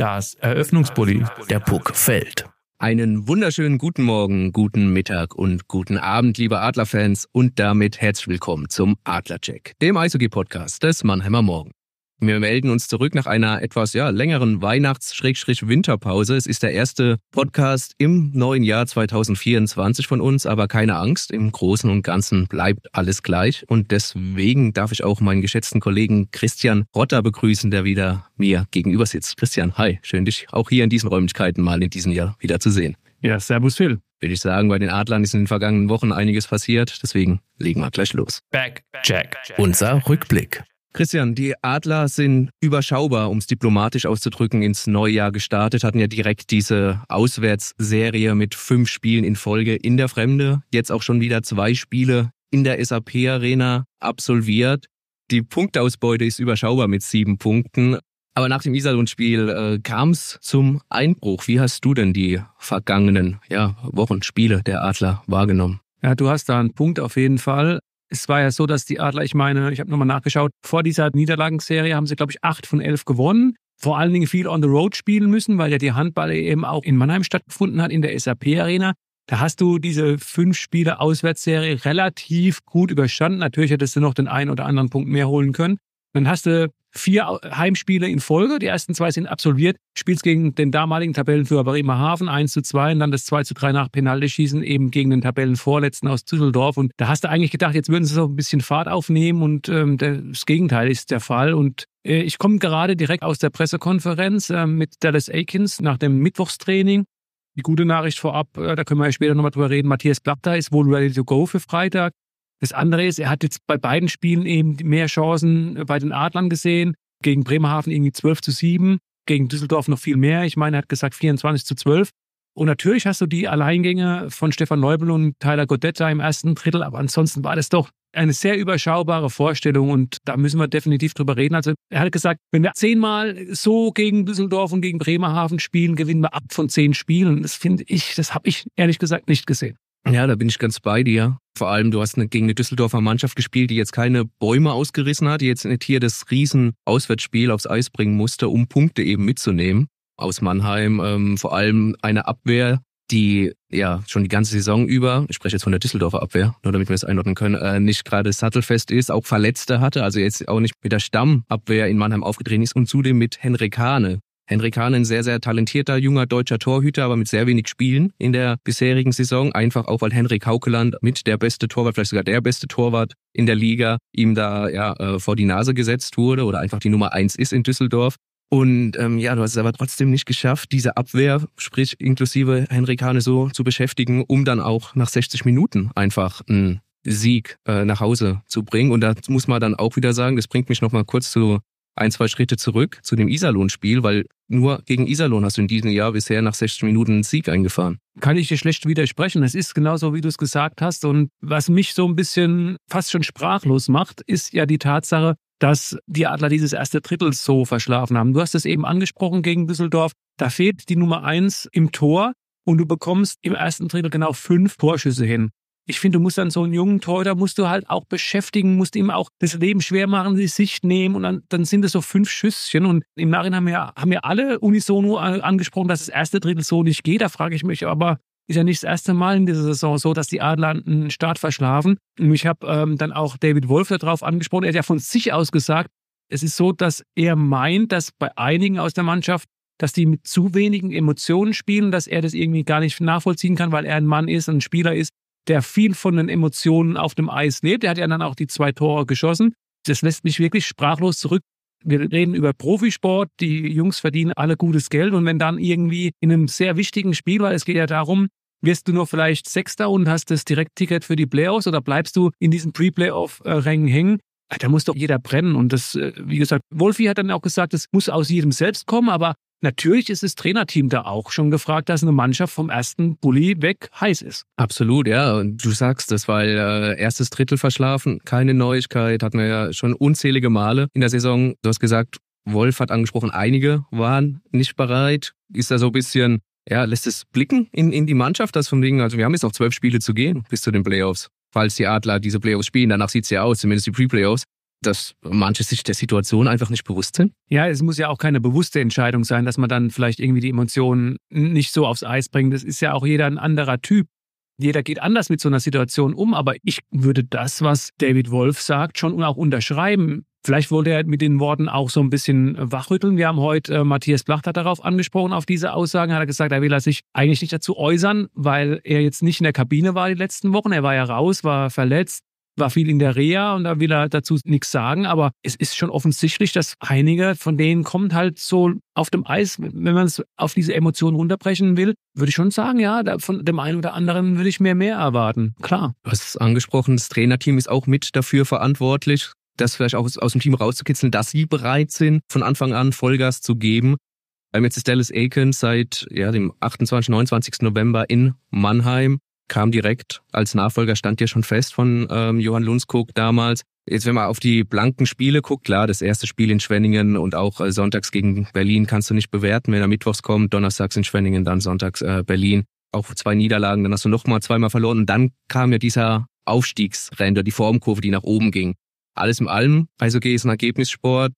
Das Eröffnungsbully. Der Puck fällt. Einen wunderschönen guten Morgen, guten Mittag und guten Abend, liebe Adlerfans und damit herzlich willkommen zum Adlercheck, dem Eishockey-Podcast des Mannheimer Morgen. Wir melden uns zurück nach einer etwas ja, längeren Weihnachts-Winterpause. Es ist der erste Podcast im neuen Jahr 2024 von uns, aber keine Angst, im Großen und Ganzen bleibt alles gleich. Und deswegen darf ich auch meinen geschätzten Kollegen Christian Rotter begrüßen, der wieder mir gegenüber sitzt. Christian, hi, schön dich auch hier in diesen Räumlichkeiten mal in diesem Jahr wieder zu sehen. Ja, servus Phil. Würde ich sagen, bei den Adlern ist in den vergangenen Wochen einiges passiert, deswegen legen wir gleich los. Back, Jack. Unser Rückblick. Christian, die Adler sind überschaubar, um es diplomatisch auszudrücken, ins neue Jahr gestartet, hatten ja direkt diese Auswärtsserie mit fünf Spielen in Folge in der Fremde, jetzt auch schon wieder zwei Spiele in der SAP-Arena absolviert. Die Punktausbeute ist überschaubar mit sieben Punkten. Aber nach dem Iserlohn-Spiel äh, kam es zum Einbruch. Wie hast du denn die vergangenen ja, Wochen, Spiele der Adler wahrgenommen? Ja, du hast da einen Punkt auf jeden Fall. Es war ja so, dass die Adler, ich meine, ich habe nochmal nachgeschaut, vor dieser Niederlagenserie haben sie, glaube ich, acht von elf gewonnen. Vor allen Dingen viel on the road spielen müssen, weil ja die Handball eben auch in Mannheim stattgefunden hat, in der SAP-Arena. Da hast du diese fünf Spiele Auswärtsserie relativ gut überstanden. Natürlich hättest du noch den einen oder anderen Punkt mehr holen können. Dann hast du vier Heimspiele in Folge. Die ersten zwei sind absolviert. Spielst gegen den damaligen Tabellenführer Bremerhaven 1 zu 2 und dann das 2 zu 3 nach Penaltyschießen eben gegen den Tabellenvorletzten aus Düsseldorf. Und da hast du eigentlich gedacht, jetzt würden sie so ein bisschen Fahrt aufnehmen und ähm, das Gegenteil ist der Fall. Und äh, ich komme gerade direkt aus der Pressekonferenz äh, mit Dallas Aikens nach dem Mittwochstraining. Die gute Nachricht vorab, äh, da können wir ja später nochmal drüber reden, Matthias Blatter ist wohl ready to go für Freitag. Das andere ist, er hat jetzt bei beiden Spielen eben mehr Chancen bei den Adlern gesehen. Gegen Bremerhaven irgendwie 12 zu 7, gegen Düsseldorf noch viel mehr. Ich meine, er hat gesagt 24 zu 12. Und natürlich hast du die Alleingänge von Stefan Neubel und Tyler Godetta im ersten Drittel, aber ansonsten war das doch eine sehr überschaubare Vorstellung und da müssen wir definitiv drüber reden. Also er hat gesagt, wenn wir zehnmal so gegen Düsseldorf und gegen Bremerhaven spielen, gewinnen wir ab von zehn Spielen. Das finde ich, das habe ich ehrlich gesagt nicht gesehen. Ja, da bin ich ganz bei dir. Vor allem, du hast eine, gegen eine Düsseldorfer Mannschaft gespielt, die jetzt keine Bäume ausgerissen hat, die jetzt nicht hier das riesen Auswärtsspiel aufs Eis bringen musste, um Punkte eben mitzunehmen. Aus Mannheim ähm, vor allem eine Abwehr, die ja schon die ganze Saison über, ich spreche jetzt von der Düsseldorfer Abwehr, nur damit wir das einordnen können, äh, nicht gerade sattelfest ist, auch Verletzte hatte, also jetzt auch nicht mit der Stammabwehr in Mannheim aufgetreten ist und zudem mit Henrik Hane, Henrik Hahn, ein sehr, sehr talentierter junger deutscher Torhüter, aber mit sehr wenig Spielen in der bisherigen Saison. Einfach auch, weil Henrik Haukeland mit der beste Torwart, vielleicht sogar der beste Torwart in der Liga, ihm da ja äh, vor die Nase gesetzt wurde oder einfach die Nummer eins ist in Düsseldorf. Und ähm, ja, du hast es aber trotzdem nicht geschafft, diese Abwehr, sprich inklusive Henrik Hane so zu beschäftigen, um dann auch nach 60 Minuten einfach einen Sieg äh, nach Hause zu bringen. Und da muss man dann auch wieder sagen, das bringt mich nochmal kurz zu ein, zwei Schritte zurück zu dem Iserlohn-Spiel, weil nur gegen Iserlohn hast du in diesem Jahr bisher nach 60 Minuten einen Sieg eingefahren. Kann ich dir schlecht widersprechen. Es ist genauso, wie du es gesagt hast. Und was mich so ein bisschen fast schon sprachlos macht, ist ja die Tatsache, dass die Adler dieses erste Drittel so verschlafen haben. Du hast es eben angesprochen gegen Düsseldorf. Da fehlt die Nummer eins im Tor und du bekommst im ersten Drittel genau fünf Torschüsse hin ich finde, du musst dann so einen jungen Torhüter musst du halt auch beschäftigen, musst ihm auch das Leben schwer machen, die Sicht nehmen und dann, dann sind es so fünf Schüsschen und im Nachhinein haben wir, haben wir alle unisono angesprochen, dass das erste Drittel so nicht geht. Da frage ich mich aber, ist ja nicht das erste Mal in dieser Saison so, dass die Adler einen Start verschlafen. Und ich habe ähm, dann auch David Wolf darauf angesprochen. Er hat ja von sich aus gesagt, es ist so, dass er meint, dass bei einigen aus der Mannschaft, dass die mit zu wenigen Emotionen spielen, dass er das irgendwie gar nicht nachvollziehen kann, weil er ein Mann ist, ein Spieler ist, der viel von den Emotionen auf dem Eis lebt. Er hat ja dann auch die zwei Tore geschossen. Das lässt mich wirklich sprachlos zurück. Wir reden über Profisport, die Jungs verdienen alle gutes Geld und wenn dann irgendwie in einem sehr wichtigen Spiel, weil es geht ja darum, wirst du nur vielleicht Sechster und hast das Direktticket für die Playoffs oder bleibst du in diesen Pre-Playoff-Rängen hängen? Da muss doch jeder brennen. Und das, äh, wie gesagt, Wolfi hat dann auch gesagt, es muss aus jedem selbst kommen, aber Natürlich ist das Trainerteam da auch schon gefragt, dass eine Mannschaft vom ersten Bulli weg heiß ist. Absolut, ja. Und du sagst das, weil äh, erstes Drittel verschlafen, keine Neuigkeit, hatten wir ja schon unzählige Male in der Saison. Du hast gesagt, Wolf hat angesprochen, einige waren nicht bereit. Ist da so ein bisschen, ja, lässt es blicken in, in die Mannschaft, das vom Ding, also wir haben jetzt noch zwölf Spiele zu gehen bis zu den Playoffs. Falls die Adler diese Playoffs spielen, danach sieht es ja aus, zumindest die Pre-Playoffs. Dass manche sich der Situation einfach nicht bewusst sind? Ja, es muss ja auch keine bewusste Entscheidung sein, dass man dann vielleicht irgendwie die Emotionen nicht so aufs Eis bringt. Das ist ja auch jeder ein anderer Typ. Jeder geht anders mit so einer Situation um, aber ich würde das, was David Wolf sagt, schon auch unterschreiben. Vielleicht wollte er mit den Worten auch so ein bisschen wachrütteln. Wir haben heute, äh, Matthias Blachter darauf angesprochen, auf diese Aussagen. Hat er gesagt, er will er sich eigentlich nicht dazu äußern, weil er jetzt nicht in der Kabine war die letzten Wochen. Er war ja raus, war verletzt war viel in der Reha und da will er dazu nichts sagen. Aber es ist schon offensichtlich, dass einige von denen kommt halt so auf dem Eis, wenn man es auf diese Emotionen runterbrechen will, würde ich schon sagen, ja, von dem einen oder anderen würde ich mir mehr erwarten. Klar. Du hast es angesprochen, das Trainerteam ist auch mit dafür verantwortlich, das vielleicht auch aus dem Team rauszukitzeln, dass sie bereit sind, von Anfang an Vollgas zu geben. Jetzt ist Dallas Aiken seit ja, dem 28. 29. November in Mannheim kam direkt als Nachfolger, stand ja schon fest von ähm, Johann Lundskog damals. Jetzt, wenn man auf die blanken Spiele guckt, klar, das erste Spiel in Schwenningen und auch äh, sonntags gegen Berlin kannst du nicht bewerten, wenn er mittwochs kommt, donnerstags in Schwenningen, dann sonntags äh, Berlin. Auch zwei Niederlagen, dann hast du nochmal zweimal verloren und dann kam ja dieser Aufstiegsrender, die Formkurve, die nach oben ging. Alles im allem, also ist ein Ergebnissport,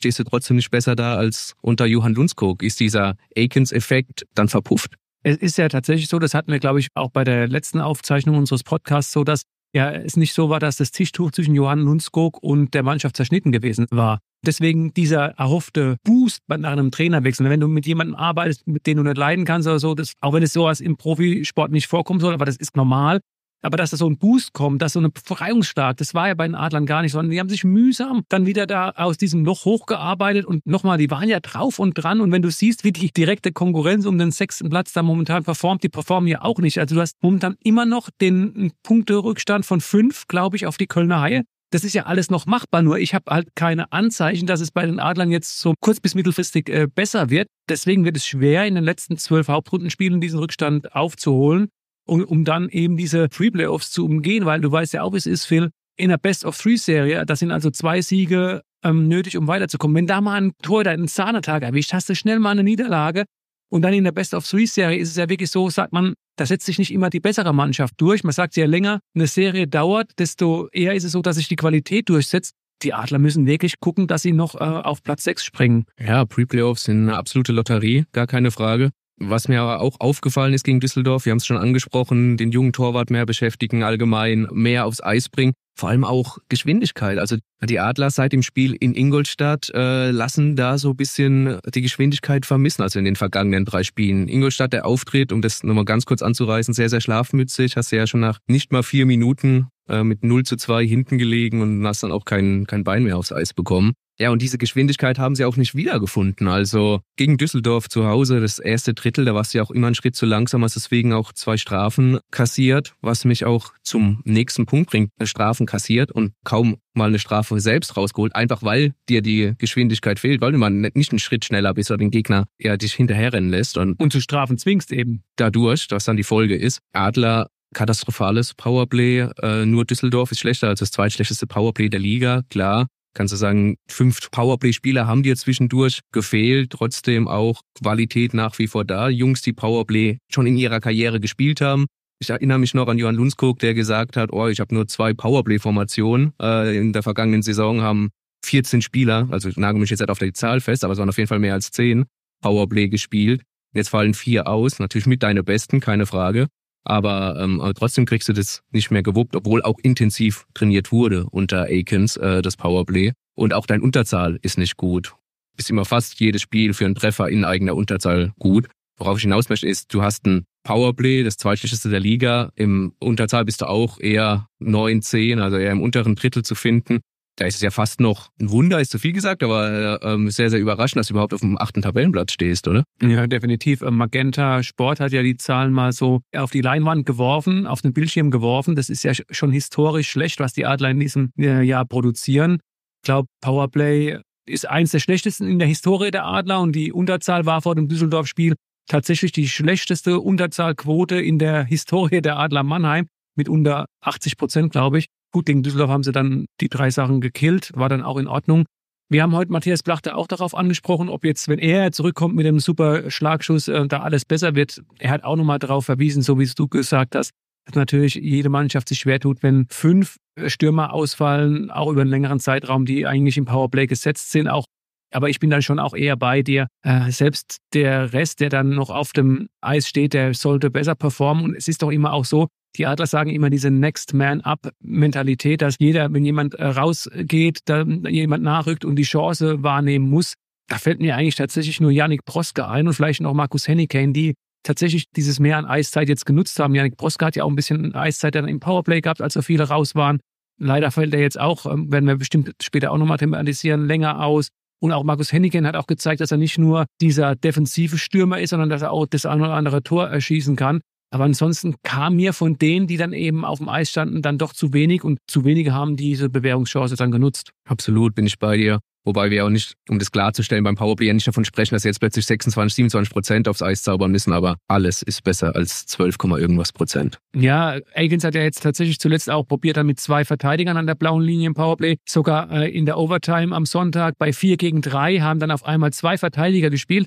stehst du trotzdem nicht besser da als unter Johann Lundskog. Ist dieser Akins-Effekt dann verpufft? Es ist ja tatsächlich so, das hatten wir, glaube ich, auch bei der letzten Aufzeichnung unseres Podcasts so, dass ja es nicht so war, dass das Tischtuch zwischen Johann Lundskog und der Mannschaft zerschnitten gewesen war. Deswegen dieser erhoffte Boost nach einem Trainerwechsel. Wenn du mit jemandem arbeitest, mit dem du nicht leiden kannst oder so, das, auch wenn es sowas im Profisport nicht vorkommen soll, aber das ist normal, aber dass da so ein Boost kommt, dass so eine Befreiungsschlag, das war ja bei den Adlern gar nicht, sondern die haben sich mühsam dann wieder da aus diesem Loch hochgearbeitet und nochmal, die waren ja drauf und dran. Und wenn du siehst, wie die direkte Konkurrenz um den sechsten Platz da momentan performt, die performen ja auch nicht. Also du hast momentan immer noch den Punkterückstand von fünf, glaube ich, auf die Kölner Haie. Das ist ja alles noch machbar, nur ich habe halt keine Anzeichen, dass es bei den Adlern jetzt so kurz- bis mittelfristig äh, besser wird. Deswegen wird es schwer, in den letzten zwölf Hauptrundenspielen diesen Rückstand aufzuholen um, um dann eben diese Free-Playoffs zu umgehen, weil du weißt ja auch, wie es ist, Phil, in der Best-of-Three-Serie, das sind also zwei Siege ähm, nötig, um weiterzukommen. Wenn da mal ein Tor da einen Sahnetag erwischt, hast du schnell mal eine Niederlage. Und dann in der Best-of-Three-Serie ist es ja wirklich so, sagt man, da setzt sich nicht immer die bessere Mannschaft durch. Man sagt, je länger eine Serie dauert, desto eher ist es so, dass sich die Qualität durchsetzt. Die Adler müssen wirklich gucken, dass sie noch äh, auf Platz 6 springen. Ja, Pre-Playoffs sind eine absolute Lotterie, gar keine Frage. Was mir aber auch aufgefallen ist gegen Düsseldorf, wir haben es schon angesprochen, den jungen Torwart mehr beschäftigen, allgemein mehr aufs Eis bringen. Vor allem auch Geschwindigkeit. Also die Adler seit dem Spiel in Ingolstadt äh, lassen da so ein bisschen die Geschwindigkeit vermissen, also in den vergangenen drei Spielen. Ingolstadt, der Auftritt, um das nochmal ganz kurz anzureißen, sehr, sehr schlafmützig. Hast du ja schon nach nicht mal vier Minuten äh, mit 0 zu 2 hinten gelegen und hast dann auch kein, kein Bein mehr aufs Eis bekommen. Ja, und diese Geschwindigkeit haben sie auch nicht wiedergefunden. Also gegen Düsseldorf zu Hause, das erste Drittel, da warst du ja auch immer einen Schritt zu langsam, hast deswegen auch zwei Strafen kassiert, was mich auch zum nächsten Punkt bringt. Strafen kassiert und kaum mal eine Strafe selbst rausgeholt, einfach weil dir die Geschwindigkeit fehlt, weil du mal nicht einen Schritt schneller bist oder den Gegner ja dich hinterherrennen lässt. Und, und zu Strafen zwingst eben. Dadurch, was dann die Folge ist, Adler katastrophales Powerplay. Äh, nur Düsseldorf ist schlechter als das zweitschlechteste Powerplay der Liga, klar kannst du sagen, fünf Powerplay-Spieler haben dir zwischendurch gefehlt, trotzdem auch Qualität nach wie vor da. Jungs, die Powerplay schon in ihrer Karriere gespielt haben. Ich erinnere mich noch an Johann Lundskog, der gesagt hat, oh, ich habe nur zwei Powerplay-Formationen. Äh, in der vergangenen Saison haben 14 Spieler, also ich nagel mich jetzt nicht auf die Zahl fest, aber es waren auf jeden Fall mehr als 10 Powerplay gespielt. Jetzt fallen vier aus, natürlich mit deine Besten, keine Frage aber, ähm, trotzdem kriegst du das nicht mehr gewuppt, obwohl auch intensiv trainiert wurde unter Akins, äh, das Powerplay. Und auch dein Unterzahl ist nicht gut. Ist immer fast jedes Spiel für einen Treffer in eigener Unterzahl gut. Worauf ich hinaus möchte, ist, du hast ein Powerplay, das zweitschlechteste der Liga. Im Unterzahl bist du auch eher 9, 10, also eher im unteren Drittel zu finden da ist es ja fast noch ein Wunder, ist zu viel gesagt, aber äh, sehr, sehr überraschend, dass du überhaupt auf dem achten Tabellenplatz stehst, oder? Ja, definitiv. Ähm, Magenta Sport hat ja die Zahlen mal so auf die Leinwand geworfen, auf den Bildschirm geworfen. Das ist ja schon historisch schlecht, was die Adler in diesem äh, Jahr produzieren. Ich glaube, Powerplay ist eins der schlechtesten in der Historie der Adler und die Unterzahl war vor dem Düsseldorf-Spiel tatsächlich die schlechteste Unterzahlquote in der Historie der Adler Mannheim mit unter 80 Prozent, glaube ich. Gut, gegen Düsseldorf haben sie dann die drei Sachen gekillt, war dann auch in Ordnung. Wir haben heute Matthias Blachter auch darauf angesprochen, ob jetzt, wenn er zurückkommt mit dem super Schlagschuss, äh, da alles besser wird. Er hat auch nochmal darauf verwiesen, so wie du gesagt hast, dass natürlich jede Mannschaft sich schwer tut, wenn fünf Stürmer ausfallen, auch über einen längeren Zeitraum, die eigentlich im Powerplay gesetzt sind. Auch, aber ich bin dann schon auch eher bei dir. Äh, selbst der Rest, der dann noch auf dem Eis steht, der sollte besser performen. Und es ist doch immer auch so, die Adler sagen immer diese Next Man Up Mentalität, dass jeder, wenn jemand äh, rausgeht, dann jemand nachrückt und die Chance wahrnehmen muss. Da fällt mir eigentlich tatsächlich nur Yannick Proske ein und vielleicht noch Markus Hennikane, die tatsächlich dieses Mehr an Eiszeit jetzt genutzt haben. Janik Proska hat ja auch ein bisschen Eiszeit dann im Powerplay gehabt, als so viele raus waren. Leider fällt er jetzt auch, ähm, werden wir bestimmt später auch nochmal thematisieren, länger aus. Und auch Markus Hennigan hat auch gezeigt, dass er nicht nur dieser defensive Stürmer ist, sondern dass er auch das ein oder andere Tor erschießen kann. Aber ansonsten kam mir von denen, die dann eben auf dem Eis standen, dann doch zu wenig und zu wenige haben diese Bewährungschance dann genutzt. Absolut, bin ich bei dir. Wobei wir auch nicht, um das klarzustellen, beim Powerplay nicht davon sprechen, dass sie jetzt plötzlich 26, 27 Prozent aufs Eis zaubern müssen, aber alles ist besser als 12, irgendwas Prozent. Ja, Aikens hat ja jetzt tatsächlich zuletzt auch probiert, dann mit zwei Verteidigern an der blauen Linie im Powerplay. Sogar äh, in der Overtime am Sonntag bei 4 gegen 3 haben dann auf einmal zwei Verteidiger gespielt.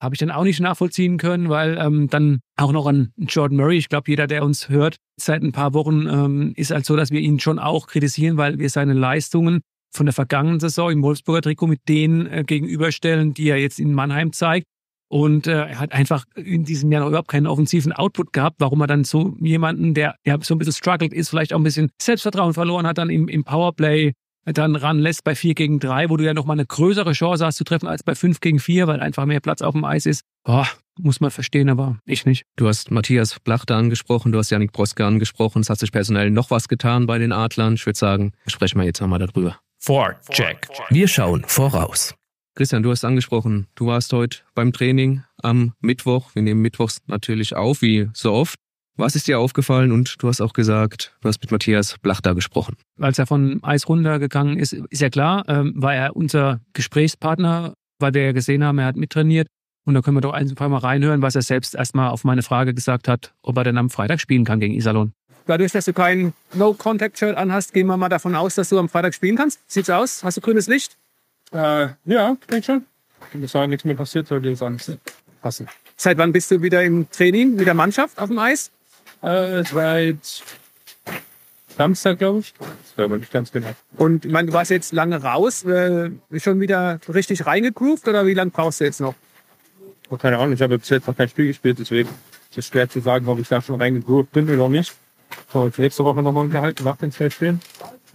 Habe ich dann auch nicht nachvollziehen können, weil ähm, dann auch noch an Jordan Murray, ich glaube, jeder, der uns hört, seit ein paar Wochen ähm, ist halt so, dass wir ihn schon auch kritisieren, weil wir seine Leistungen von der vergangenen Saison im Wolfsburger Trikot mit denen äh, gegenüberstellen, die er jetzt in Mannheim zeigt. Und äh, er hat einfach in diesem Jahr noch überhaupt keinen offensiven Output gehabt, warum er dann so jemanden, der ja so ein bisschen struggled ist, vielleicht auch ein bisschen Selbstvertrauen verloren hat, dann im, im Powerplay dann ranlässt bei 4 gegen 3, wo du ja nochmal eine größere Chance hast zu treffen als bei 5 gegen 4, weil einfach mehr Platz auf dem Eis ist. Boah, muss man verstehen, aber ich nicht. Du hast Matthias Blachter angesprochen, du hast Janik Broske angesprochen. Es hat sich personell noch was getan bei den Adlern. Ich würde sagen, sprechen wir jetzt nochmal darüber. Check. Wir schauen voraus. Christian, du hast angesprochen, du warst heute beim Training am Mittwoch. Wir nehmen Mittwochs natürlich auf, wie so oft. Was ist dir aufgefallen? Und du hast auch gesagt, du hast mit Matthias Blachter gesprochen. Als er von Eis runtergegangen ist, ist ja klar, ähm, war er unser Gesprächspartner, weil wir ja gesehen haben, er hat mittrainiert. Und da können wir doch einfach mal reinhören, was er selbst erstmal auf meine Frage gesagt hat, ob er denn am Freitag spielen kann gegen Iserlohn. Dadurch, dass du kein No-Contact-Shirt anhast, gehen wir mal davon aus, dass du am Freitag spielen kannst. Sieht's aus? Hast du grünes Licht? Äh, ja, denke schon. Bis dahin nichts mehr passiert, sollte es alles passen. Seit wann bist du wieder im Training mit der Mannschaft auf dem Eis? Äh, seit Samstag, glaube ich. Das war aber nicht ganz genau. Und ich meine, du warst jetzt lange raus. Äh, schon wieder richtig reingegroovt oder wie lange brauchst du jetzt noch? Oh, keine Ahnung, ich habe bis jetzt noch kein Spiel gespielt, deswegen ist es schwer zu sagen, ob ich da schon reingegroovt bin oder nicht. So, jetzt nächste Woche nochmal unterhalten nach den zwei Spielen.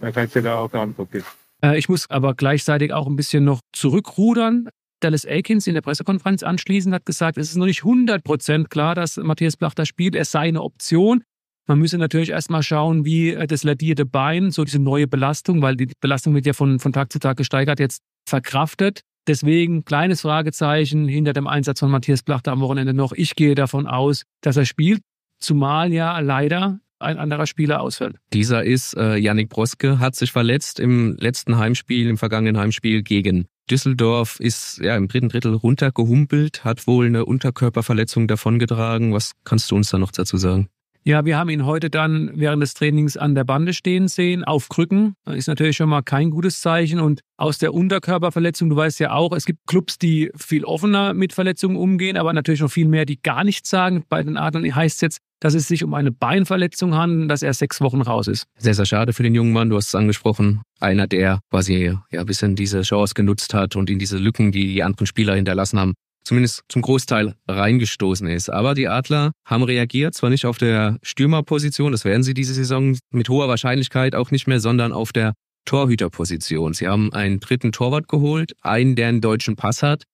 Dann kann ich dir da auch eine Antwort geben. Äh, ich muss aber gleichzeitig auch ein bisschen noch zurückrudern. Dallas Aikens in der Pressekonferenz anschließend hat gesagt, es ist noch nicht 100% klar, dass Matthias Blachter spielt. Es sei eine Option. Man müsse natürlich erstmal schauen, wie äh, das ladierte Bein, so diese neue Belastung, weil die Belastung wird ja von, von Tag zu Tag gesteigert, jetzt verkraftet. Deswegen kleines Fragezeichen hinter dem Einsatz von Matthias Blachter am Wochenende noch. Ich gehe davon aus, dass er spielt, zumal ja leider ein anderer Spieler ausfällt. Dieser ist äh, Yannick Broske, hat sich verletzt im letzten Heimspiel, im vergangenen Heimspiel gegen Düsseldorf, ist ja im dritten Drittel runtergehumpelt, hat wohl eine Unterkörperverletzung davongetragen. Was kannst du uns da noch dazu sagen? Ja, wir haben ihn heute dann während des Trainings an der Bande stehen sehen, auf Krücken. Ist natürlich schon mal kein gutes Zeichen. Und aus der Unterkörperverletzung, du weißt ja auch, es gibt Clubs, die viel offener mit Verletzungen umgehen, aber natürlich noch viel mehr, die gar nichts sagen. Bei den Adlern heißt es jetzt, dass es sich um eine Beinverletzung handelt, dass er sechs Wochen raus ist. Sehr, sehr schade für den jungen Mann. Du hast es angesprochen. Einer, der quasi ja ein bisschen diese Chance genutzt hat und in diese Lücken, die die anderen Spieler hinterlassen haben, zumindest zum Großteil reingestoßen ist. Aber die Adler haben reagiert, zwar nicht auf der Stürmerposition, das werden sie diese Saison mit hoher Wahrscheinlichkeit auch nicht mehr, sondern auf der Torhüterposition. Sie haben einen dritten Torwart geholt, einen, der einen deutschen Pass hat.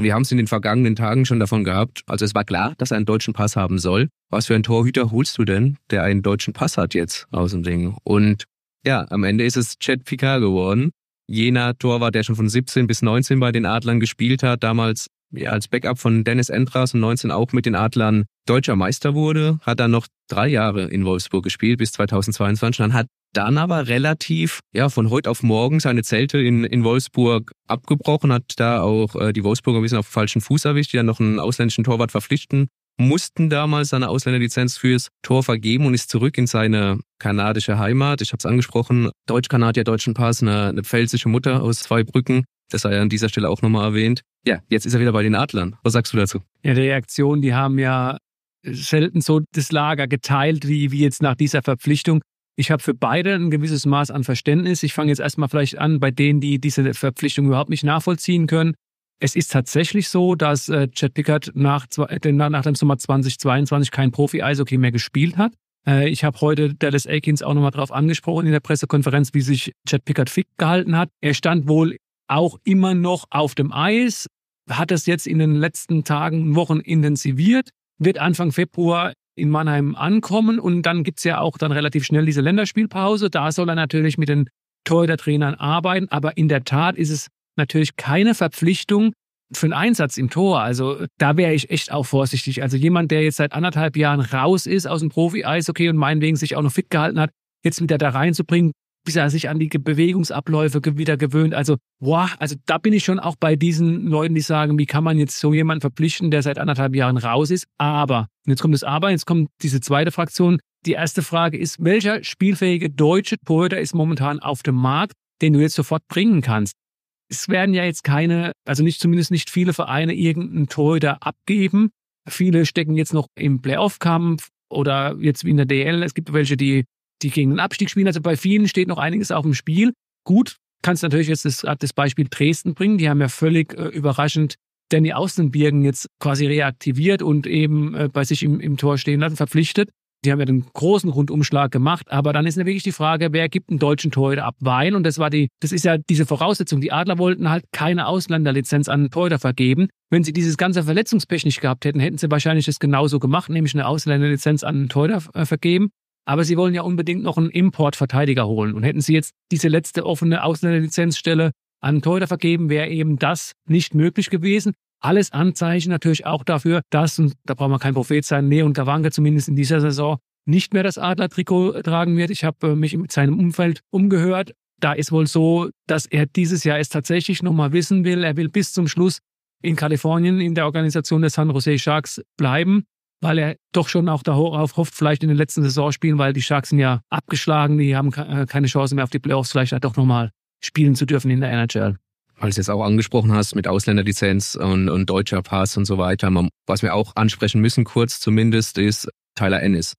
Und wir haben es in den vergangenen Tagen schon davon gehabt. Also es war klar, dass er einen deutschen Pass haben soll. Was für einen Torhüter holst du denn, der einen deutschen Pass hat jetzt aus dem Ding? Und ja, am Ende ist es Chad Picard geworden. Jener Torwart, der schon von 17 bis 19 bei den Adlern gespielt hat, damals ja, als Backup von Dennis Endras und 19 auch mit den Adlern deutscher Meister wurde, hat dann noch drei Jahre in Wolfsburg gespielt bis 2022. Dann hat dann aber relativ, ja, von heute auf morgen seine Zelte in, in Wolfsburg abgebrochen, hat da auch äh, die Wolfsburger ein bisschen auf falschen Fuß erwischt, die dann noch einen ausländischen Torwart verpflichten mussten damals seine Ausländerlizenz fürs Tor vergeben und ist zurück in seine kanadische Heimat. Ich habe es angesprochen, Deutsch-Kanadier, deutschen Pass, eine, eine pfälzische Mutter aus zwei Brücken. Das sei an dieser Stelle auch nochmal erwähnt. Ja, jetzt ist er wieder bei den Adlern. Was sagst du dazu? Ja, die Reaktion, die haben ja selten so das Lager geteilt wie, wie jetzt nach dieser Verpflichtung. Ich habe für beide ein gewisses Maß an Verständnis. Ich fange jetzt erstmal vielleicht an bei denen, die diese Verpflichtung überhaupt nicht nachvollziehen können. Es ist tatsächlich so, dass äh, Chad Pickard nach, äh, nach dem Sommer 2022 kein Profi-Eishockey mehr gespielt hat. Äh, ich habe heute Dallas Aikens auch nochmal drauf angesprochen in der Pressekonferenz, wie sich Chad Pickard fit gehalten hat. Er stand wohl auch immer noch auf dem Eis, hat es jetzt in den letzten Tagen, Wochen intensiviert, wird Anfang Februar in Mannheim ankommen und dann gibt's ja auch dann relativ schnell diese Länderspielpause. Da soll er natürlich mit den Torhüter-Trainern arbeiten, aber in der Tat ist es natürlich keine Verpflichtung für einen Einsatz im Tor. Also da wäre ich echt auch vorsichtig. Also jemand, der jetzt seit anderthalb Jahren raus ist aus dem Profi-Eishockey und meinetwegen sich auch noch fit gehalten hat, jetzt wieder da reinzubringen, bis er sich an die Bewegungsabläufe wieder gewöhnt. Also, wow, also da bin ich schon auch bei diesen Leuten, die sagen, wie kann man jetzt so jemanden verpflichten, der seit anderthalb Jahren raus ist. Aber, und jetzt kommt das Aber, jetzt kommt diese zweite Fraktion. Die erste Frage ist, welcher spielfähige deutsche Torhüter ist momentan auf dem Markt, den du jetzt sofort bringen kannst? Es werden ja jetzt keine, also nicht zumindest nicht viele Vereine irgendeinen Torhüter abgeben. Viele stecken jetzt noch im Playoff-Kampf oder jetzt wie in der DL. Es gibt welche, die die gegen den Abstieg spielen. Also bei vielen steht noch einiges auf dem Spiel. Gut, kannst natürlich jetzt das, das Beispiel Dresden bringen. Die haben ja völlig äh, überraschend Danny Außenbirgen jetzt quasi reaktiviert und eben äh, bei sich im, im Tor stehen lassen, verpflichtet. Die haben ja den großen Rundumschlag gemacht, aber dann ist ja wirklich die Frage, wer gibt einen deutschen Torhüter ab Wein? Und das war die, das ist ja diese Voraussetzung. Die Adler wollten halt keine Ausländerlizenz an einen Torhüter vergeben. Wenn sie dieses ganze Verletzungspech nicht gehabt hätten, hätten sie wahrscheinlich das genauso gemacht, nämlich eine Ausländerlizenz an einen Torhüter äh, vergeben. Aber sie wollen ja unbedingt noch einen Importverteidiger holen. Und hätten sie jetzt diese letzte offene Ausländerlizenzstelle an Torhüter vergeben, wäre eben das nicht möglich gewesen. Alles Anzeichen natürlich auch dafür, dass, und da braucht man kein Prophet sein, Leon Gawanke zumindest in dieser Saison nicht mehr das Adler-Trikot tragen wird. Ich habe äh, mich mit seinem Umfeld umgehört. Da ist wohl so, dass er dieses Jahr es tatsächlich nochmal wissen will. Er will bis zum Schluss in Kalifornien in der Organisation des San Jose Sharks bleiben weil er doch schon auch darauf hofft, vielleicht in den letzten Saisonspielen, weil die Sharks sind ja abgeschlagen, die haben äh, keine Chance mehr auf die Playoffs, vielleicht halt doch nochmal spielen zu dürfen in der NHL. Weil du es jetzt auch angesprochen hast mit Ausländerlizenz und, und deutscher Pass und so weiter. Was wir auch ansprechen müssen, kurz zumindest, ist Tyler Ennis.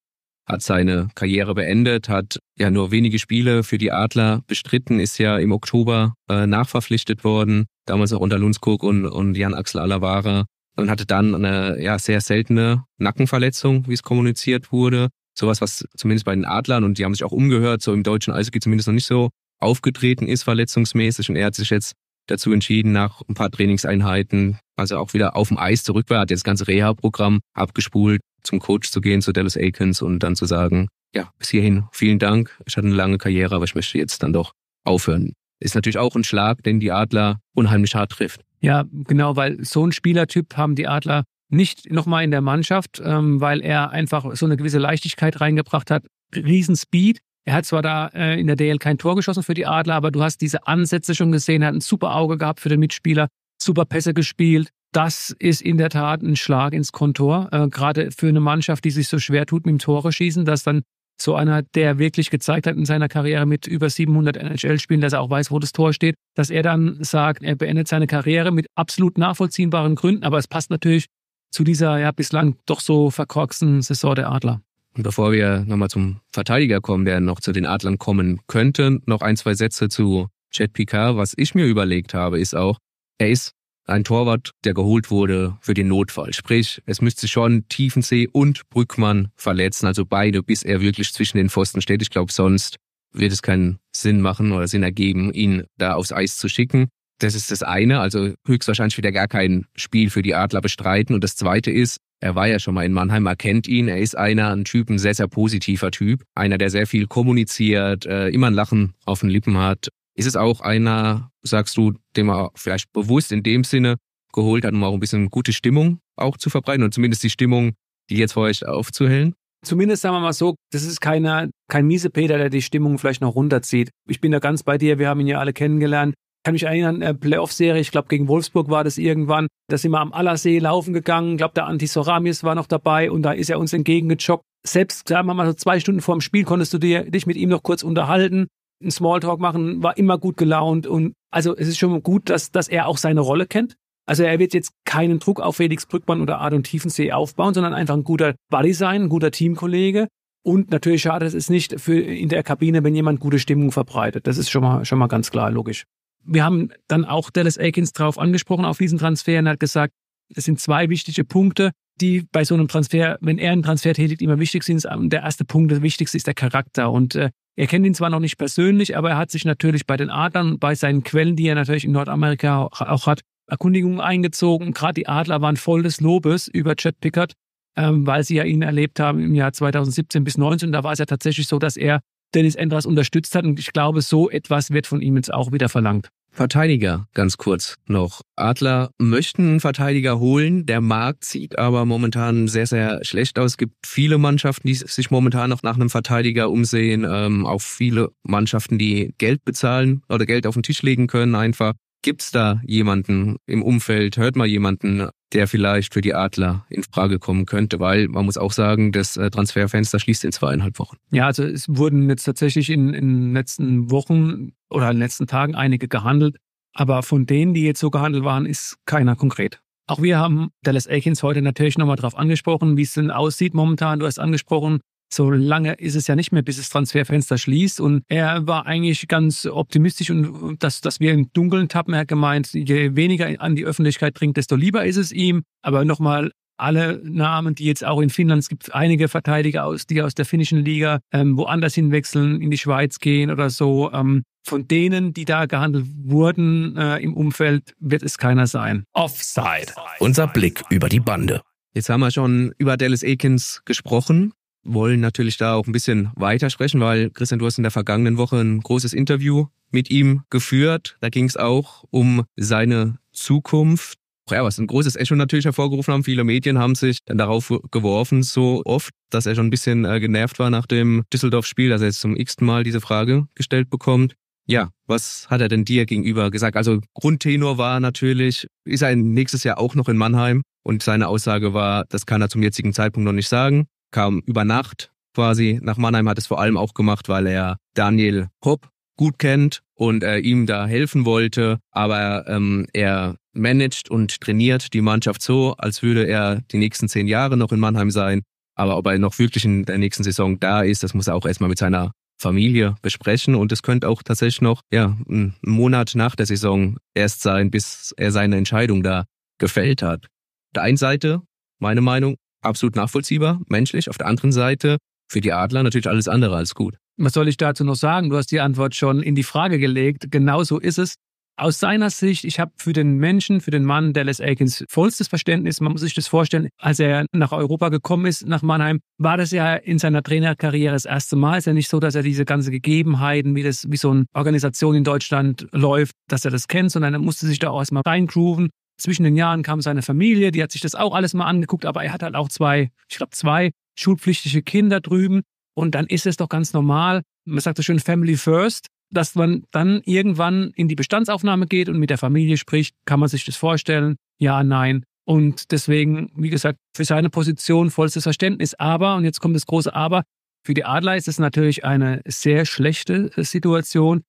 Hat seine Karriere beendet, hat ja nur wenige Spiele für die Adler bestritten, ist ja im Oktober äh, nachverpflichtet worden, damals auch unter Lundskog und, und Jan Axel Alavara und hatte dann eine ja, sehr seltene Nackenverletzung, wie es kommuniziert wurde. Sowas, was zumindest bei den Adlern, und die haben sich auch umgehört, so im deutschen Eishockey zumindest noch nicht so aufgetreten ist, verletzungsmäßig. Und er hat sich jetzt dazu entschieden, nach ein paar Trainingseinheiten, also auch wieder auf dem Eis zurück war, hat jetzt das ganze Reha-Programm abgespult, zum Coach zu gehen, zu Dallas Aikens und dann zu sagen, ja, bis hierhin, vielen Dank. Ich hatte eine lange Karriere, aber ich möchte jetzt dann doch aufhören. Ist natürlich auch ein Schlag, den die Adler unheimlich hart trifft. Ja, genau, weil so ein Spielertyp haben die Adler nicht nochmal in der Mannschaft, ähm, weil er einfach so eine gewisse Leichtigkeit reingebracht hat. Riesenspeed. Er hat zwar da äh, in der DL kein Tor geschossen für die Adler, aber du hast diese Ansätze schon gesehen, hat ein super Auge gehabt für den Mitspieler, super Pässe gespielt. Das ist in der Tat ein Schlag ins Kontor, äh, gerade für eine Mannschaft, die sich so schwer tut mit dem Tore schießen, dass dann so einer, der wirklich gezeigt hat in seiner Karriere mit über 700 NHL-Spielen, dass er auch weiß, wo das Tor steht, dass er dann sagt, er beendet seine Karriere mit absolut nachvollziehbaren Gründen, aber es passt natürlich zu dieser ja bislang doch so verkorksten Saison der Adler. Und bevor wir nochmal zum Verteidiger kommen, der noch zu den Adlern kommen könnte, noch ein, zwei Sätze zu Chet Picard. Was ich mir überlegt habe, ist auch, er ist ein Torwart, der geholt wurde für den Notfall. Sprich, es müsste schon Tiefensee und Brückmann verletzen, also beide, bis er wirklich zwischen den Pfosten steht. Ich glaube, sonst wird es keinen Sinn machen oder Sinn ergeben, ihn da aufs Eis zu schicken. Das ist das eine, also höchstwahrscheinlich wird er gar kein Spiel für die Adler bestreiten. Und das zweite ist, er war ja schon mal in Mannheim, er kennt ihn, er ist einer, ein Typ, ein sehr, sehr positiver Typ. Einer, der sehr viel kommuniziert, äh, immer ein Lachen auf den Lippen hat ist es auch einer, sagst du, den man vielleicht bewusst in dem Sinne geholt hat, um auch ein bisschen gute Stimmung auch zu verbreiten und zumindest die Stimmung, die jetzt vor euch aufzuhellen? Zumindest sagen wir mal so, das ist keiner, kein Miesepeter, der die Stimmung vielleicht noch runterzieht. Ich bin da ganz bei dir, wir haben ihn ja alle kennengelernt. Ich kann mich erinnern, äh, Playoff-Serie, ich glaube gegen Wolfsburg war das irgendwann. Da sind wir am Allersee laufen gegangen. Ich glaube, der Antisoramis war noch dabei und da ist er uns entgegengejoggt. Selbst, sagen wir mal, so zwei Stunden vor dem Spiel konntest du dir, dich mit ihm noch kurz unterhalten ein Smalltalk machen, war immer gut gelaunt und also es ist schon gut, dass, dass er auch seine Rolle kennt. Also er wird jetzt keinen Druck auf Felix Brückmann oder Adon Tiefensee aufbauen, sondern einfach ein guter Buddy sein, ein guter Teamkollege. Und natürlich schadet es nicht für in der Kabine, wenn jemand gute Stimmung verbreitet. Das ist schon mal, schon mal ganz klar, logisch. Wir haben dann auch Dallas Aikens drauf angesprochen auf diesen Transfer und hat gesagt, es sind zwei wichtige Punkte, die bei so einem Transfer, wenn er einen Transfer tätigt, immer wichtig sind. Und der erste Punkt, das Wichtigste ist der Charakter. Und äh, er kennt ihn zwar noch nicht persönlich, aber er hat sich natürlich bei den Adlern, bei seinen Quellen, die er natürlich in Nordamerika auch hat, Erkundigungen eingezogen. Gerade die Adler waren voll des Lobes über Chet Pickard, ähm, weil sie ja ihn erlebt haben im Jahr 2017 bis 2019. Da war es ja tatsächlich so, dass er Dennis Endras unterstützt hat. Und ich glaube, so etwas wird von ihm jetzt auch wieder verlangt. Verteidiger, ganz kurz noch. Adler möchten einen Verteidiger holen. Der Markt sieht aber momentan sehr, sehr schlecht aus. Es gibt viele Mannschaften, die sich momentan noch nach einem Verteidiger umsehen. Ähm, auch viele Mannschaften, die Geld bezahlen oder Geld auf den Tisch legen können einfach. Gibt's da jemanden im Umfeld? Hört mal jemanden, der vielleicht für die Adler in Frage kommen könnte? Weil man muss auch sagen, das äh, Transferfenster schließt in zweieinhalb Wochen. Ja, also es wurden jetzt tatsächlich in, in den letzten Wochen oder in den letzten Tagen einige gehandelt. Aber von denen, die jetzt so gehandelt waren, ist keiner konkret. Auch wir haben Dallas Aikens heute natürlich nochmal drauf angesprochen, wie es denn aussieht momentan. Du hast angesprochen, so lange ist es ja nicht mehr, bis das Transferfenster schließt. Und er war eigentlich ganz optimistisch und dass, dass wir im Dunkeln tappen. Er hat gemeint, je weniger an die Öffentlichkeit dringt, desto lieber ist es ihm. Aber nochmal alle Namen, die jetzt auch in Finnland, es gibt einige Verteidiger aus, die aus der finnischen Liga ähm, woanders hinwechseln, in die Schweiz gehen oder so. Ähm, von denen, die da gehandelt wurden äh, im Umfeld, wird es keiner sein. Offside. Unser Blick über die Bande. Jetzt haben wir schon über Dallas Aikens gesprochen wollen natürlich da auch ein bisschen weitersprechen, weil Christian, du hast in der vergangenen Woche ein großes Interview mit ihm geführt. Da ging es auch um seine Zukunft. Ja, was ein großes Echo natürlich hervorgerufen haben. Viele Medien haben sich dann darauf geworfen, so oft, dass er schon ein bisschen äh, genervt war nach dem Düsseldorf-Spiel, dass er jetzt zum x-ten Mal diese Frage gestellt bekommt. Ja, was hat er denn dir gegenüber gesagt? Also Grundtenor war natürlich, ist er nächstes Jahr auch noch in Mannheim? Und seine Aussage war, das kann er zum jetzigen Zeitpunkt noch nicht sagen kam über Nacht quasi nach Mannheim, hat es vor allem auch gemacht, weil er Daniel Hopp gut kennt und äh, ihm da helfen wollte. Aber ähm, er managt und trainiert die Mannschaft so, als würde er die nächsten zehn Jahre noch in Mannheim sein. Aber ob er noch wirklich in der nächsten Saison da ist, das muss er auch erstmal mit seiner Familie besprechen. Und es könnte auch tatsächlich noch ja, ein Monat nach der Saison erst sein, bis er seine Entscheidung da gefällt hat. Auf der einen Seite, meine Meinung, absolut nachvollziehbar, menschlich. Auf der anderen Seite für die Adler natürlich alles andere als gut. Was soll ich dazu noch sagen? Du hast die Antwort schon in die Frage gelegt. Genau so ist es. Aus seiner Sicht, ich habe für den Menschen, für den Mann Dallas Aikens vollstes Verständnis. Man muss sich das vorstellen, als er nach Europa gekommen ist, nach Mannheim, war das ja in seiner Trainerkarriere das erste Mal. Ist ja nicht so, dass er diese ganze Gegebenheiten, wie das, wie so eine Organisation in Deutschland läuft, dass er das kennt, sondern er musste sich da auch erstmal reingrooven. Zwischen den Jahren kam seine Familie, die hat sich das auch alles mal angeguckt, aber er hat halt auch zwei, ich glaube zwei schulpflichtige Kinder drüben. Und dann ist es doch ganz normal, man sagt so schön Family First, dass man dann irgendwann in die Bestandsaufnahme geht und mit der Familie spricht. Kann man sich das vorstellen? Ja, nein. Und deswegen, wie gesagt, für seine Position vollstes Verständnis. Aber, und jetzt kommt das große Aber, für die Adler ist es natürlich eine sehr schlechte Situation,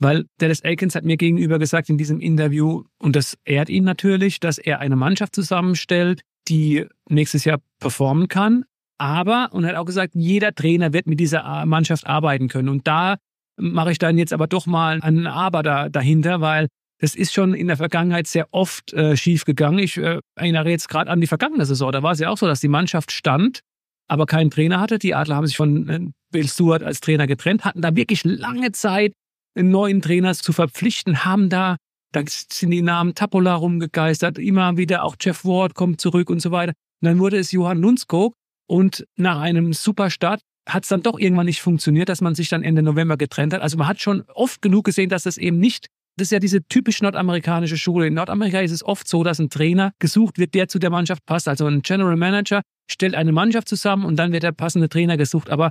weil Dallas Aikens hat mir gegenüber gesagt in diesem Interview, und das ehrt ihn natürlich, dass er eine Mannschaft zusammenstellt, die nächstes Jahr performen kann. Aber, und er hat auch gesagt, jeder Trainer wird mit dieser Mannschaft arbeiten können. Und da mache ich dann jetzt aber doch mal ein Aber da, dahinter, weil das ist schon in der Vergangenheit sehr oft äh, schief gegangen. Ich äh, erinnere jetzt gerade an die vergangene Saison. Da war es ja auch so, dass die Mannschaft stand, aber keinen Trainer hatte. Die Adler haben sich von äh, Bill Stewart als Trainer getrennt, hatten da wirklich lange Zeit einen neuen Trainer zu verpflichten, haben da, da sind die Namen Tapola rumgegeistert, immer wieder auch Jeff Ward kommt zurück und so weiter. Und dann wurde es Johann Lundskog und nach einem Superstart hat es dann doch irgendwann nicht funktioniert, dass man sich dann Ende November getrennt hat. Also man hat schon oft genug gesehen, dass das eben nicht, das ist ja diese typisch nordamerikanische Schule. In Nordamerika ist es oft so, dass ein Trainer gesucht wird, der zu der Mannschaft passt. Also ein General Manager stellt eine Mannschaft zusammen und dann wird der passende Trainer gesucht. Aber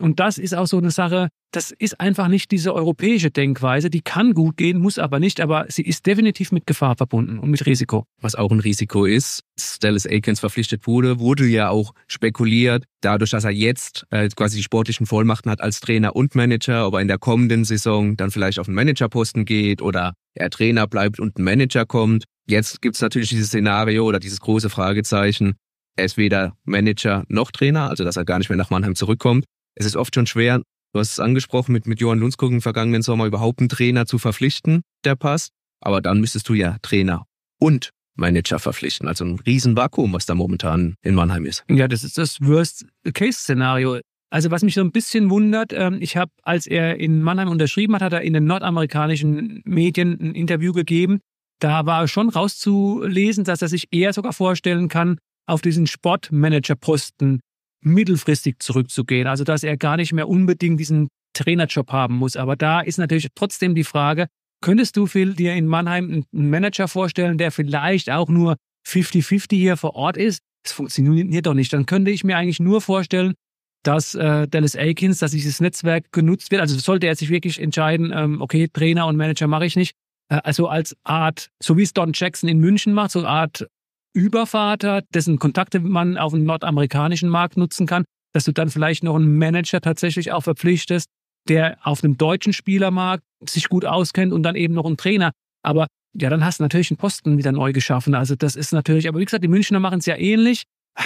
und das ist auch so eine Sache, das ist einfach nicht diese europäische Denkweise. Die kann gut gehen, muss aber nicht, aber sie ist definitiv mit Gefahr verbunden und mit Risiko. Was auch ein Risiko ist, Dallas Aikens verpflichtet wurde, wurde ja auch spekuliert, dadurch, dass er jetzt äh, quasi die sportlichen Vollmachten hat als Trainer und Manager, ob er in der kommenden Saison dann vielleicht auf den Managerposten geht oder er Trainer bleibt und ein Manager kommt. Jetzt gibt es natürlich dieses Szenario oder dieses große Fragezeichen. Er ist weder Manager noch Trainer, also dass er gar nicht mehr nach Mannheim zurückkommt. Es ist oft schon schwer, du hast es angesprochen, mit, mit Johann Lundskog im vergangenen Sommer überhaupt einen Trainer zu verpflichten, der passt. Aber dann müsstest du ja Trainer und Manager verpflichten. Also ein Riesenvakuum, was da momentan in Mannheim ist. Ja, das ist das Worst-Case-Szenario. Also was mich so ein bisschen wundert, ähm, ich habe, als er in Mannheim unterschrieben hat, hat er in den nordamerikanischen Medien ein Interview gegeben. Da war schon rauszulesen, dass er sich eher sogar vorstellen kann, auf diesen Sportmanager-Posten mittelfristig zurückzugehen. Also dass er gar nicht mehr unbedingt diesen Trainerjob haben muss. Aber da ist natürlich trotzdem die Frage, könntest du Phil, dir in Mannheim einen Manager vorstellen, der vielleicht auch nur 50-50 hier vor Ort ist? Das funktioniert doch nicht. Dann könnte ich mir eigentlich nur vorstellen, dass äh, Dallas Aikens, dass dieses Netzwerk genutzt wird. Also sollte er sich wirklich entscheiden, ähm, okay, Trainer und Manager mache ich nicht. Äh, also als Art, so wie es Don Jackson in München macht, so eine Art Übervater, dessen Kontakte man auf dem nordamerikanischen Markt nutzen kann, dass du dann vielleicht noch einen Manager tatsächlich auch verpflichtest, der auf dem deutschen Spielermarkt sich gut auskennt und dann eben noch einen Trainer. Aber ja, dann hast du natürlich einen Posten wieder neu geschaffen. Also das ist natürlich, aber wie gesagt, die Münchner machen es ja ähnlich.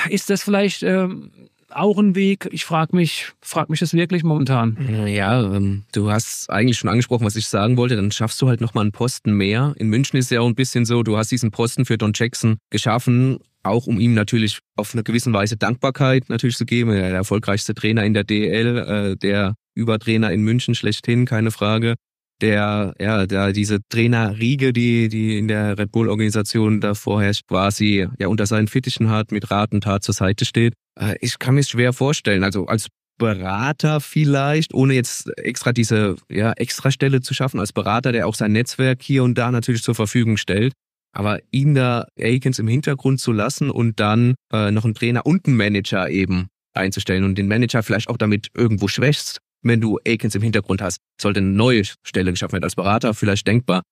Ist das vielleicht ähm, auch ein Weg? Ich frage mich, frag mich das wirklich momentan. Ja, ähm, du hast eigentlich schon angesprochen, was ich sagen wollte. Dann schaffst du halt nochmal einen Posten mehr. In München ist ja auch ein bisschen so, du hast diesen Posten für Don Jackson geschaffen, auch um ihm natürlich auf eine gewisse Weise Dankbarkeit natürlich zu geben. Der erfolgreichste Trainer in der DL, äh, der Übertrainer in München schlechthin, keine Frage der, ja, der diese Trainerriege, die, die in der Red Bull-Organisation da vorherrscht, quasi ja unter seinen Fittichen hat, mit Rat und Tat zur Seite steht. Äh, ich kann mir schwer vorstellen. Also als Berater vielleicht, ohne jetzt extra diese ja, Extrastelle zu schaffen, als Berater, der auch sein Netzwerk hier und da natürlich zur Verfügung stellt. Aber ihn da Aikens im Hintergrund zu lassen und dann äh, noch einen Trainer und einen Manager eben einzustellen und den Manager vielleicht auch damit irgendwo schwächst, wenn du Akins im Hintergrund hast, sollte eine neue Stelle geschaffen werden. Als Berater vielleicht denkbar,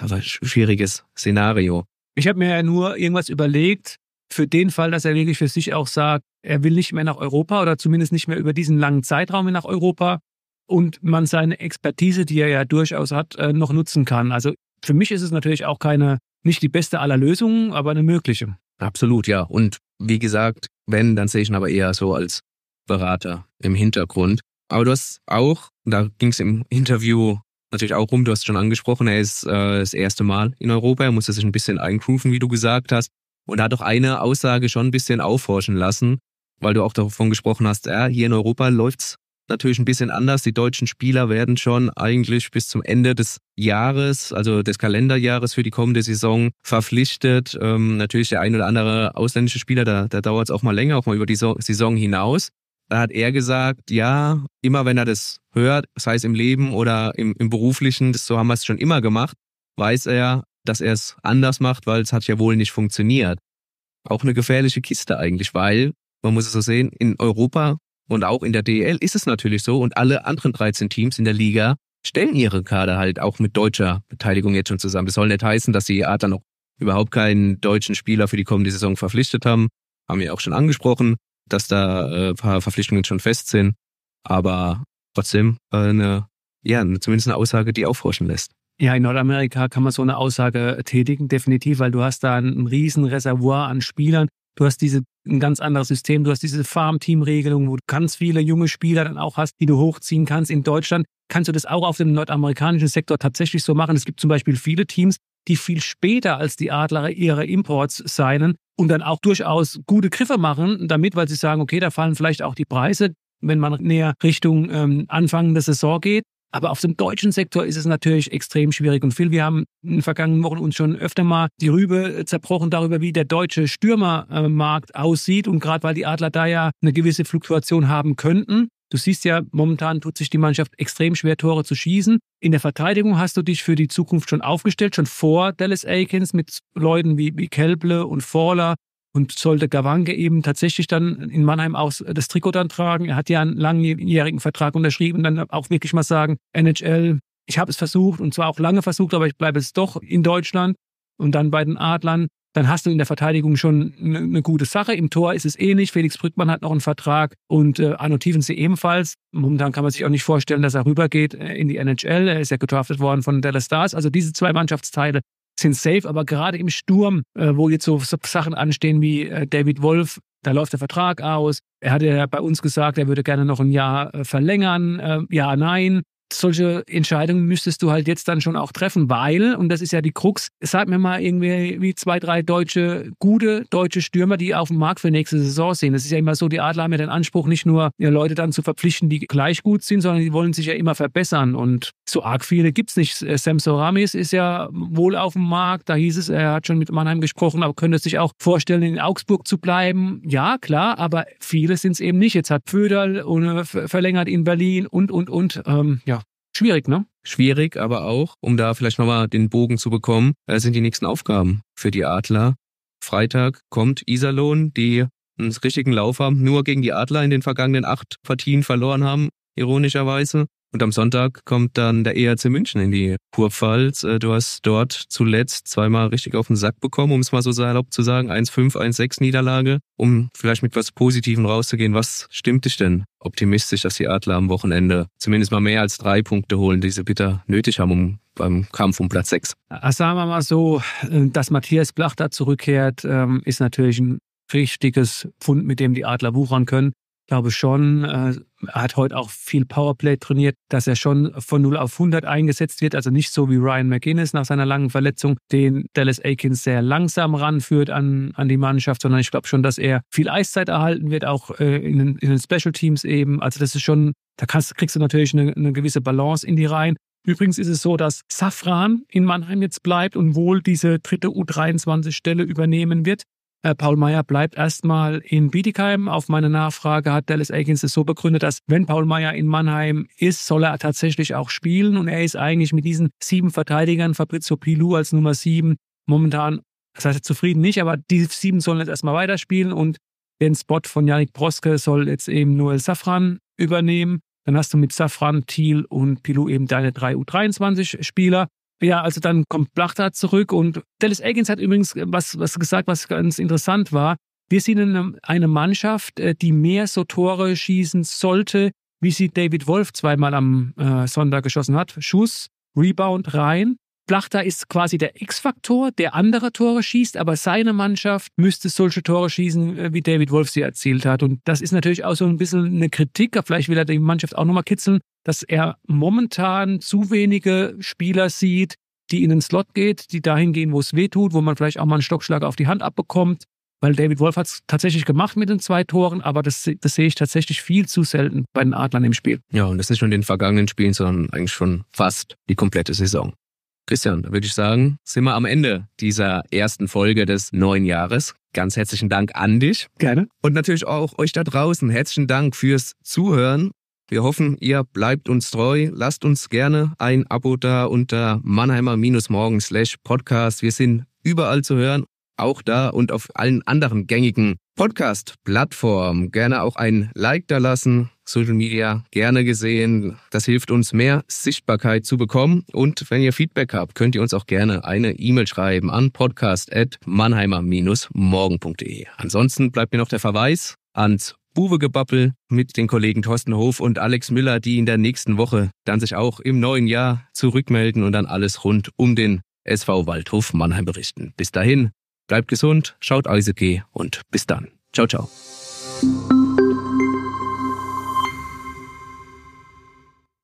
aber schwieriges Szenario. Ich habe mir ja nur irgendwas überlegt, für den Fall, dass er wirklich für sich auch sagt, er will nicht mehr nach Europa oder zumindest nicht mehr über diesen langen Zeitraum nach Europa und man seine Expertise, die er ja durchaus hat, äh, noch nutzen kann. Also für mich ist es natürlich auch keine, nicht die beste aller Lösungen, aber eine mögliche. Absolut, ja. Und wie gesagt, wenn, dann sehe ich ihn aber eher so als Berater im Hintergrund. Aber du hast auch, da ging es im Interview natürlich auch rum, du hast schon angesprochen, er ist äh, das erste Mal in Europa, er musste sich ein bisschen eingrooven, wie du gesagt hast. Und er hat doch eine Aussage schon ein bisschen aufhorchen lassen, weil du auch davon gesprochen hast, ja, hier in Europa läuft's natürlich ein bisschen anders. Die deutschen Spieler werden schon eigentlich bis zum Ende des Jahres, also des Kalenderjahres für die kommende Saison verpflichtet. Ähm, natürlich der ein oder andere ausländische Spieler, da, da dauert es auch mal länger, auch mal über die Saison hinaus. Da hat er gesagt, ja, immer wenn er das hört, sei es im Leben oder im, im beruflichen, das, so haben wir es schon immer gemacht, weiß er, dass er es anders macht, weil es hat ja wohl nicht funktioniert. Auch eine gefährliche Kiste eigentlich, weil, man muss es so sehen, in Europa und auch in der DEL ist es natürlich so und alle anderen 13 Teams in der Liga stellen ihre Kader halt auch mit deutscher Beteiligung jetzt schon zusammen. Das soll nicht heißen, dass die dann noch überhaupt keinen deutschen Spieler für die kommende Saison verpflichtet haben. Haben wir auch schon angesprochen dass da äh, ein paar Verpflichtungen schon fest sind. Aber trotzdem äh, eine, ja, zumindest eine Aussage, die aufhorchen lässt. Ja, in Nordamerika kann man so eine Aussage tätigen, definitiv, weil du hast da ein riesen Reservoir an Spielern. Du hast diese, ein ganz anderes System. Du hast diese Farm-Team-Regelung, wo du ganz viele junge Spieler dann auch hast, die du hochziehen kannst. In Deutschland kannst du das auch auf dem nordamerikanischen Sektor tatsächlich so machen. Es gibt zum Beispiel viele Teams, die viel später als die Adler ihre Imports signen und dann auch durchaus gute Griffe machen damit, weil sie sagen, okay, da fallen vielleicht auch die Preise, wenn man näher Richtung ähm, Anfang der Saison geht. Aber auf dem deutschen Sektor ist es natürlich extrem schwierig. Und Phil, wir haben in den vergangenen Wochen uns schon öfter mal die Rübe zerbrochen darüber, wie der deutsche Stürmermarkt aussieht. Und gerade weil die Adler da ja eine gewisse Fluktuation haben könnten, Du siehst ja, momentan tut sich die Mannschaft extrem schwer, Tore zu schießen. In der Verteidigung hast du dich für die Zukunft schon aufgestellt, schon vor Dallas Aikens mit Leuten wie, Kelble und Forler und sollte Gawange eben tatsächlich dann in Mannheim auch das Trikot dann tragen. Er hat ja einen langjährigen Vertrag unterschrieben, dann auch wirklich mal sagen, NHL, ich habe es versucht und zwar auch lange versucht, aber ich bleibe jetzt doch in Deutschland. Und dann bei den Adlern dann hast du in der Verteidigung schon eine, eine gute Sache. Im Tor ist es ähnlich. Felix Brückmann hat noch einen Vertrag und äh, Arno Tiefensee ebenfalls. Momentan kann man sich auch nicht vorstellen, dass er rübergeht äh, in die NHL. Er ist ja gedraftet worden von Dallas Stars. Also diese zwei Mannschaftsteile sind safe, aber gerade im Sturm, äh, wo jetzt so, Sachen anstehen wie äh, David Wolf, da läuft der Vertrag aus. Er hatte ja bei uns gesagt, er würde gerne noch ein Jahr äh, verlängern. Äh, ja, nein solche Entscheidungen müsstest du halt jetzt dann schon auch treffen, weil, und das ist ja die Krux, sag mir mal irgendwie wie zwei, drei deutsche, gute deutsche Stürmer, die auf dem Markt für nächste Saison sind. Das ist ja immer so, die Adler haben ja den Anspruch, nicht nur Leute dann zu verpflichten, die gleich gut sind, sondern die wollen sich ja immer verbessern. Und so arg viele gibt es nicht. Sam Soramis ist ja wohl auf dem Markt, da hieß es, er hat schon mit Mannheim gesprochen, aber könnte sich auch vorstellen, in Augsburg zu bleiben. Ja, klar, aber viele sind es eben nicht. Jetzt hat Föderl und verlängert in Berlin und, und, und. Ähm, ja, Schwierig, ne? Schwierig, aber auch, um da vielleicht nochmal den Bogen zu bekommen, äh, sind die nächsten Aufgaben für die Adler. Freitag kommt Iserlohn, die einen richtigen Lauf haben, nur gegen die Adler in den vergangenen acht Partien verloren haben, ironischerweise. Und am Sonntag kommt dann der ERC München in die Kurpfalz. Äh, du hast dort zuletzt zweimal richtig auf den Sack bekommen, um es mal so salopp zu sagen. 1-5, 1-6 Niederlage. Um vielleicht mit was Positivem rauszugehen, was stimmt dich denn optimistisch, dass die Adler am Wochenende zumindest mal mehr als drei Punkte holen, die sie bitter nötig haben, um beim Kampf um Platz 6? Sagen wir mal so, äh, dass Matthias Blach da zurückkehrt, ähm, ist natürlich ein richtiges Pfund, mit dem die Adler wuchern können glaube schon, äh, er hat heute auch viel Powerplay trainiert, dass er schon von 0 auf 100 eingesetzt wird. Also nicht so wie Ryan McGuinness nach seiner langen Verletzung, den Dallas Aikens sehr langsam ranführt an, an die Mannschaft, sondern ich glaube schon, dass er viel Eiszeit erhalten wird, auch äh, in, den, in den Special Teams eben. Also das ist schon, da kannst, kriegst du natürlich eine, eine gewisse Balance in die Reihen. Übrigens ist es so, dass Safran in Mannheim jetzt bleibt und wohl diese dritte U23-Stelle übernehmen wird. Äh, Paul Meyer bleibt erstmal in Bietigheim. Auf meine Nachfrage hat Dallas Aikens es so begründet, dass wenn Paul Meyer in Mannheim ist, soll er tatsächlich auch spielen. Und er ist eigentlich mit diesen sieben Verteidigern, Fabrizio Pilou als Nummer sieben, momentan, das heißt zufrieden nicht, aber die sieben sollen jetzt erstmal weiterspielen und den Spot von Yannick Broske soll jetzt eben Noel Safran übernehmen. Dann hast du mit Safran, Thiel und Pilou eben deine drei U23-Spieler. Ja, also dann kommt Blachta zurück und Dallas Eggins hat übrigens was, was gesagt, was ganz interessant war. Wir sind eine Mannschaft, äh, die mehr so Tore schießen sollte, wie sie David Wolf zweimal am äh, Sonntag geschossen hat. Schuss, Rebound rein. Blachta ist quasi der X-Faktor, der andere Tore schießt, aber seine Mannschaft müsste solche Tore schießen, äh, wie David Wolf sie erzielt hat. Und das ist natürlich auch so ein bisschen eine Kritik. Vielleicht will er die Mannschaft auch nochmal kitzeln, dass er momentan zu wenige Spieler sieht, die in den Slot geht, die dahin gehen, wo es weh tut, wo man vielleicht auch mal einen Stockschlag auf die Hand abbekommt. Weil David Wolf hat es tatsächlich gemacht mit den zwei Toren, aber das, das sehe ich tatsächlich viel zu selten bei den Adlern im Spiel. Ja, und das nicht nur in den vergangenen Spielen, sondern eigentlich schon fast die komplette Saison. Christian, da würde ich sagen, sind wir am Ende dieser ersten Folge des neuen Jahres. Ganz herzlichen Dank an dich. Gerne. Und natürlich auch euch da draußen. Herzlichen Dank fürs Zuhören. Wir hoffen, ihr bleibt uns treu. Lasst uns gerne ein Abo da unter Mannheimer-Morgen slash Podcast. Wir sind überall zu hören, auch da und auf allen anderen gängigen Podcast-Plattformen. Gerne auch ein Like da lassen. Social Media gerne gesehen. Das hilft uns, mehr Sichtbarkeit zu bekommen. Und wenn ihr Feedback habt, könnt ihr uns auch gerne eine E-Mail schreiben an podcast.mannheimer-morgen.de. Ansonsten bleibt mir noch der Verweis ans Buwegebappel mit den Kollegen Thorsten Hof und Alex Müller, die in der nächsten Woche dann sich auch im neuen Jahr zurückmelden und dann alles rund um den SV Waldhof Mannheim berichten. Bis dahin, bleibt gesund, schaut Eishockey und bis dann. Ciao, ciao.